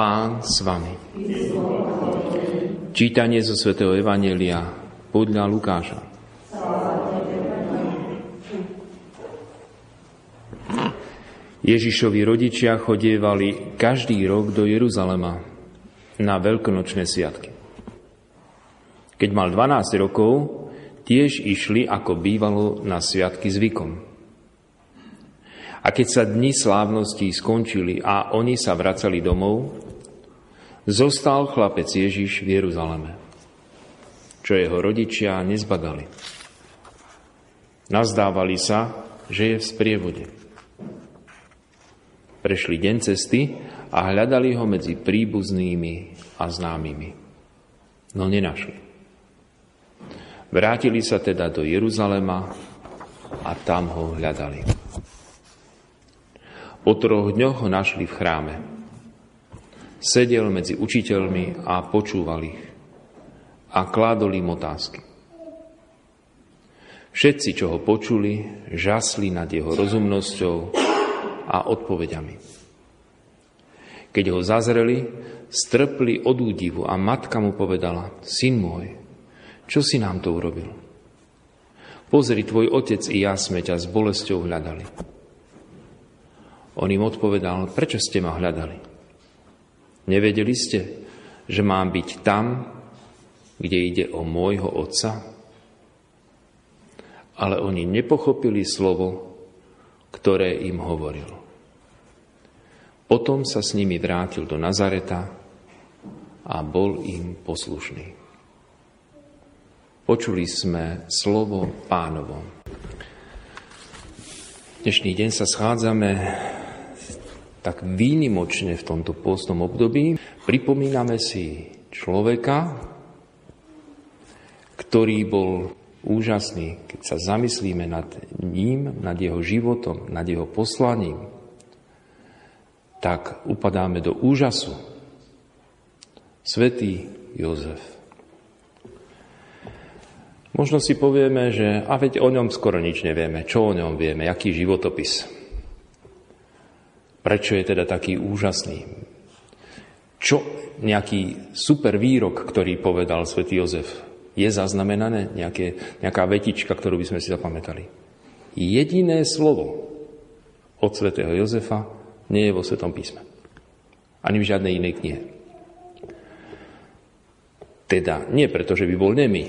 Pán s vami. Čítanie zo svätého Evanelia podľa Lukáša. Ježišovi rodičia chodievali každý rok do Jeruzalema na veľkonočné sviatky. Keď mal 12 rokov, tiež išli, ako bývalo na sviatky zvykom. A keď sa dni slávností skončili a oni sa vracali domov, zostal chlapec Ježiš v Jeruzaleme, čo jeho rodičia nezbadali. Nazdávali sa, že je v sprievode. Prešli deň cesty a hľadali ho medzi príbuznými a známymi. No nenašli. Vrátili sa teda do Jeruzalema a tam ho hľadali. Po troch dňoch ho našli v chráme. Sedel medzi učiteľmi a počúval ich a kládol im otázky. Všetci, čo ho počuli, žasli nad jeho rozumnosťou a odpovediami. Keď ho zazreli, strpli od údivu a matka mu povedala, syn môj, čo si nám to urobil? Pozri, tvoj otec i ja sme ťa s bolesťou hľadali. On im odpovedal, prečo ste ma hľadali? Nevedeli ste, že mám byť tam, kde ide o môjho otca? Ale oni nepochopili slovo, ktoré im hovoril. Potom sa s nimi vrátil do Nazareta a bol im poslušný. Počuli sme slovo pánovo. Dnešný deň sa schádzame tak výnimočne v tomto pôstnom období. Pripomíname si človeka, ktorý bol úžasný, keď sa zamyslíme nad ním, nad jeho životom, nad jeho poslaním, tak upadáme do úžasu. Svetý Jozef. Možno si povieme, že a veď o ňom skoro nič nevieme. Čo o ňom vieme? Jaký životopis? Prečo je teda taký úžasný? Čo nejaký super výrok, ktorý povedal svätý Jozef, je zaznamenané? Nejaké, nejaká vetička, ktorú by sme si zapamätali. Jediné slovo od svätého Jozefa nie je vo Svetom písme. Ani v žiadnej inej knihe. Teda nie preto, že by bol nemý,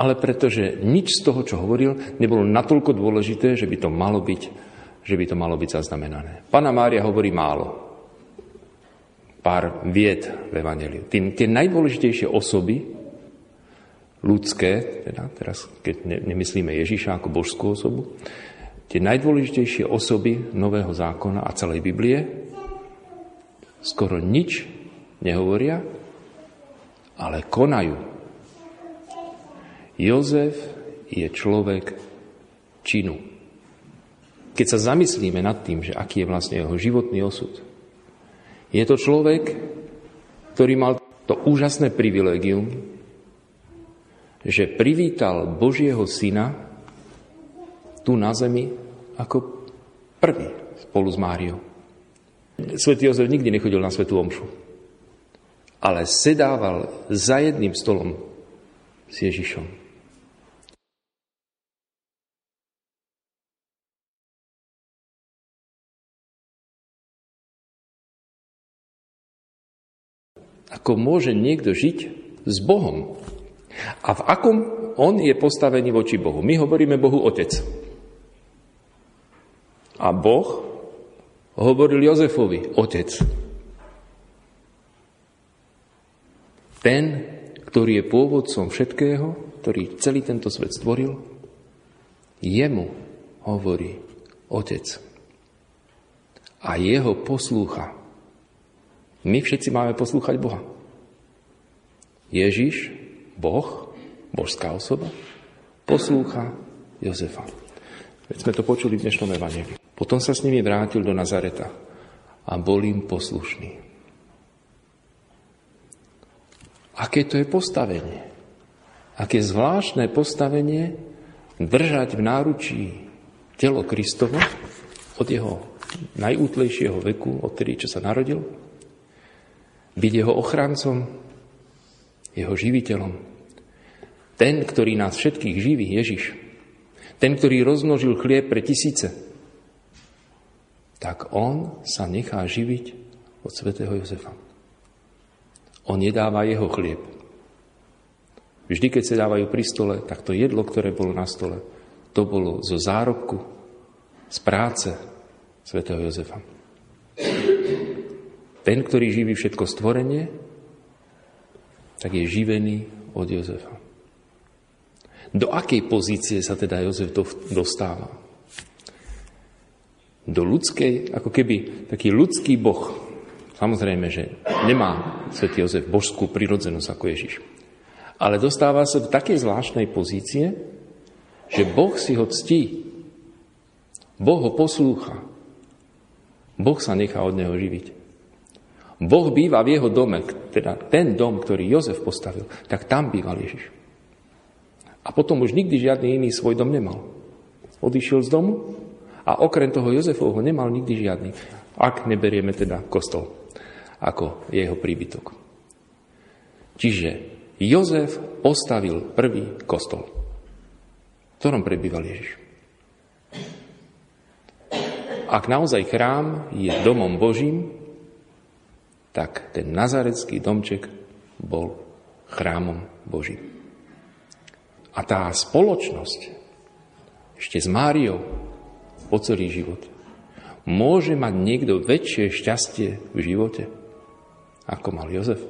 ale preto, že nič z toho, čo hovoril, nebolo natoľko dôležité, že by to malo byť, že by to malo byť zaznamenané. Pana Mária hovorí málo. Pár vied v Evangeliu. Tie, tie najdôležitejšie osoby, ľudské, teda teraz keď ne, nemyslíme Ježiša ako božskú osobu, tie najdôležitejšie osoby Nového zákona a celej Biblie skoro nič nehovoria, ale konajú. Jozef je človek činu. Keď sa zamyslíme nad tým, že aký je vlastne jeho životný osud, je to človek, ktorý mal to úžasné privilegium, že privítal Božieho syna tu na zemi ako prvý spolu s Máriou. Svetý Jozef nikdy nechodil na svetú omšu, ale sedával za jedným stolom s Ježišom. Ako môže niekto žiť s Bohom? A v akom on je postavený voči Bohu? My hovoríme Bohu Otec. A Boh hovoril Jozefovi, otec. Ten, ktorý je pôvodcom všetkého, ktorý celý tento svet stvoril, jemu hovorí otec. A jeho poslúcha. My všetci máme poslúchať Boha. Ježiš, Boh, božská osoba, poslúcha Jozefa. Veď sme to počuli v dnešnom evaneliu. Potom sa s nimi vrátil do Nazareta a bol im poslušný. Aké to je postavenie? Aké zvláštne postavenie držať v náručí telo Kristovo od jeho najútlejšieho veku, od tedy, čo sa narodil, byť jeho ochrancom, jeho živiteľom. Ten, ktorý nás všetkých živí, Ježiš. Ten, ktorý rozmnožil chlieb pre tisíce. Tak on sa nechá živiť od svätého Jozefa. On nedáva jeho chlieb. Vždy, keď sa dávajú pri stole, tak to jedlo, ktoré bolo na stole, to bolo zo zárobku, z práce svätého Jozefa. Ten, ktorý živí všetko stvorenie, tak je živený od Jozefa. Do akej pozície sa teda Jozef dostáva? Do ľudskej, ako keby taký ľudský boh. Samozrejme, že nemá svätý Jozef božskú prirodzenosť ako Ježiš. Ale dostáva sa do takej zvláštnej pozície, že Boh si ho ctí. Boh ho poslúcha. Boh sa nechá od neho živiť. Boh býva v jeho dome, teda ten dom, ktorý Jozef postavil, tak tam býval Ježiš. A potom už nikdy žiadny iný svoj dom nemal. Odišiel z domu a okrem toho Jozefovho nemal nikdy žiadny, ak neberieme teda kostol ako jeho príbytok. Čiže Jozef postavil prvý kostol, v ktorom prebýval Ježiš. Ak naozaj chrám je domom Božím, tak ten nazarecký domček bol chrámom Božím. A tá spoločnosť ešte s Máriou po celý život môže mať niekto väčšie šťastie v živote, ako mal Jozef.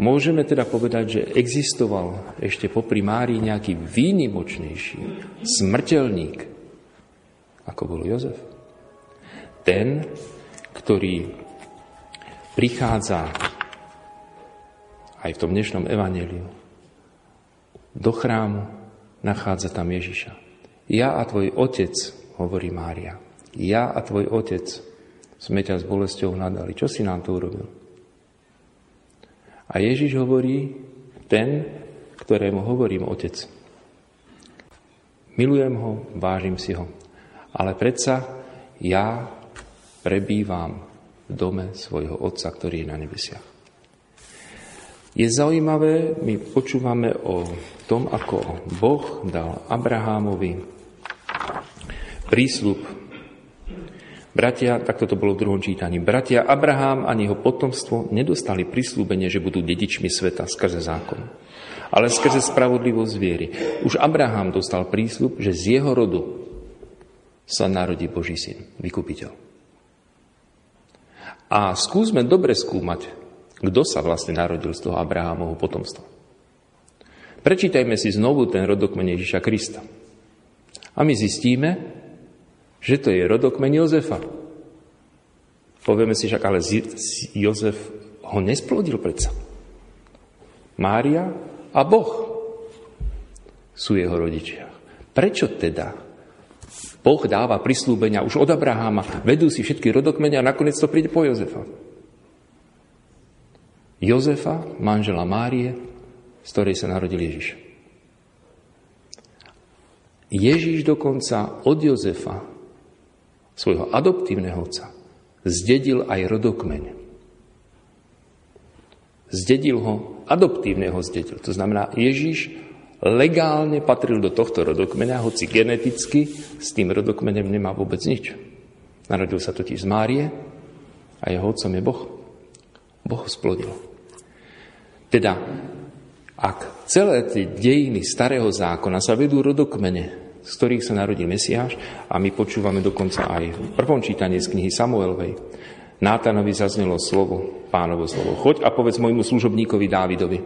Môžeme teda povedať, že existoval ešte popri Márii nejaký výnimočnejší smrteľník, ako bol Jozef. Ten, ktorý prichádza aj v tom dnešnom evaneliu do chrámu, nachádza tam Ježiša. Ja a tvoj otec, hovorí Mária, ja a tvoj otec sme ťa s bolesťou nadali. Čo si nám to urobil? A Ježiš hovorí, ten, ktorému hovorím otec. Milujem ho, vážim si ho. Ale predsa ja prebývam v dome svojho Otca, ktorý je na nebesiach. Je zaujímavé, my počúvame o tom, ako Boh dal Abrahámovi prísľub. Bratia, takto to bolo v druhom čítaní, bratia Abrahám ani jeho potomstvo nedostali prísľubenie, že budú dedičmi sveta skrze zákon, ale skrze spravodlivosť viery. Už Abrahám dostal prísľub, že z jeho rodu sa narodí Boží syn, vykupiteľ. A skúsme dobre skúmať, kto sa vlastne narodil z toho Abrahámovho potomstva. Prečítajme si znovu ten rodokmen Ježiša Krista. A my zistíme, že to je rodokmen Jozefa. Povieme si však, ale Jozef ho nesplodil predsa. Mária a Boh sú jeho rodičia. Prečo teda Boh dáva prislúbenia už od Abraháma, vedú si všetky rodokmenia a nakoniec to príde po Jozefa. Jozefa, manžela Márie, z ktorej sa narodil Ježiš. Ježiš dokonca od Jozefa, svojho adoptívneho otca, zdedil aj rodokmeň. Zdedil ho, adoptívneho zdedil. To znamená, Ježiš legálne patril do tohto rodokmena, hoci geneticky s tým rodokmenem nemá vôbec nič. Narodil sa totiž z Márie a jeho otcom je Boh. Boh ho splodil. Teda, ak celé tie dejiny starého zákona sa vedú rodokmene, z ktorých sa narodil Mesiáš, a my počúvame dokonca aj v prvom čítaní z knihy Samuelovej, Nátanovi zaznelo slovo, pánovo slovo. Choď a povedz môjmu služobníkovi Dávidovi,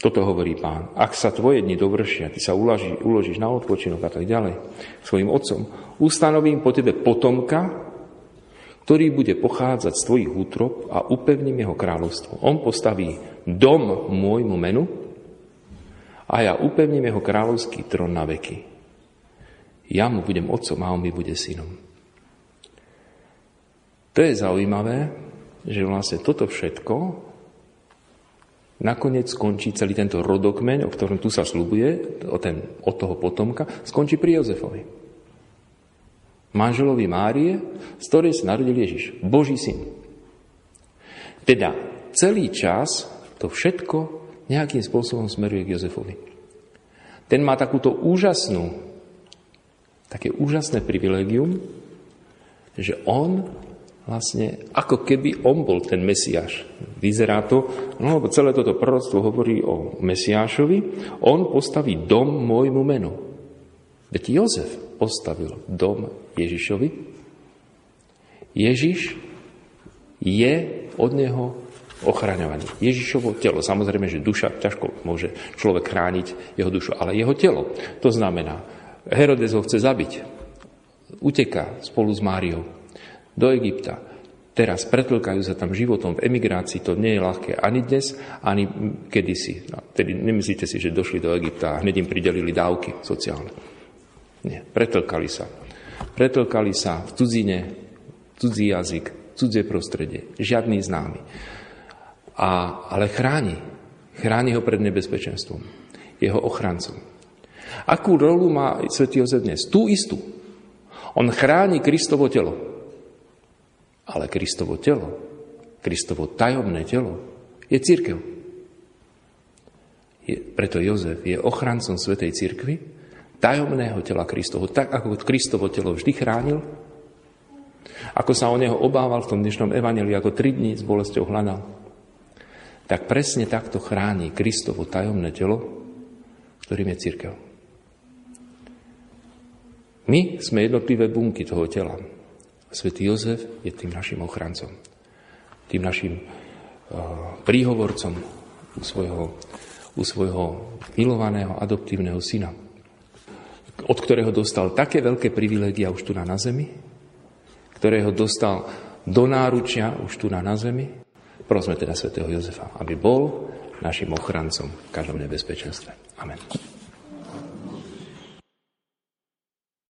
toto hovorí pán. Ak sa tvoje dni dovršia, ty sa uloží, uložíš na odpočinok a tak ďalej svojim otcom, ustanovím po tebe potomka, ktorý bude pochádzať z tvojich útrop a upevním jeho kráľovstvo. On postaví dom môjmu menu a ja upevním jeho kráľovský trón na veky. Ja mu budem otcom a on mi bude synom. To je zaujímavé, že vlastne toto všetko nakoniec skončí celý tento rodokmeň, o ktorom tu sa slubuje, o ten, od toho potomka, skončí pri Jozefovi. Manželovi Márie, z ktorej sa narodil Ježiš, Boží syn. Teda celý čas to všetko nejakým spôsobom smeruje k Jozefovi. Ten má takúto úžasnú, také úžasné privilegium, že on vlastne, ako keby on bol ten Mesiáš. Vyzerá to, no lebo celé toto proroctvo hovorí o Mesiášovi, on postaví dom môjmu menu. Veď Jozef postavil dom Ježišovi. Ježiš je od neho ochraňovaný. Ježišovo telo. Samozrejme, že duša ťažko môže človek chrániť jeho dušu, ale jeho telo. To znamená, Herodes ho chce zabiť. Uteká spolu s Máriou do Egypta. Teraz pretlkajú sa tam životom v emigrácii, to nie je ľahké ani dnes, ani kedysi. No, tedy nemyslíte si, že došli do Egypta a hneď im pridelili dávky sociálne. Nie, pretlkali sa. Pretlkali sa v cudzine, cudzí jazyk, cudzie prostredie, žiadny známy. A, ale chráni. Chráni ho pred nebezpečenstvom. Jeho ochrancom. Akú rolu má svätý Jozef dnes? Tú istú. On chráni Kristovo telo. Ale Kristovo telo, Kristovo tajomné telo je církev. Je, preto Jozef je ochrancom Svetej církvy, tajomného tela Kristovo, tak ako Kristovo telo vždy chránil, ako sa o neho obával v tom dnešnom evaneliu, ako tri dní s bolesťou hľadal, tak presne takto chráni Kristovo tajomné telo, ktorým je církev. My sme jednotlivé bunky toho tela. Svetý Jozef je tým našim ochrancom, tým našim uh, príhovorcom u svojho, u svojho milovaného adoptívneho syna, od ktorého dostal také veľké privilégia už tu na, na zemi, ktorého dostal do náručia už tu na, na zemi. Prosme teda svätého Jozefa, aby bol našim ochrancom v každom nebezpečenstve. Amen.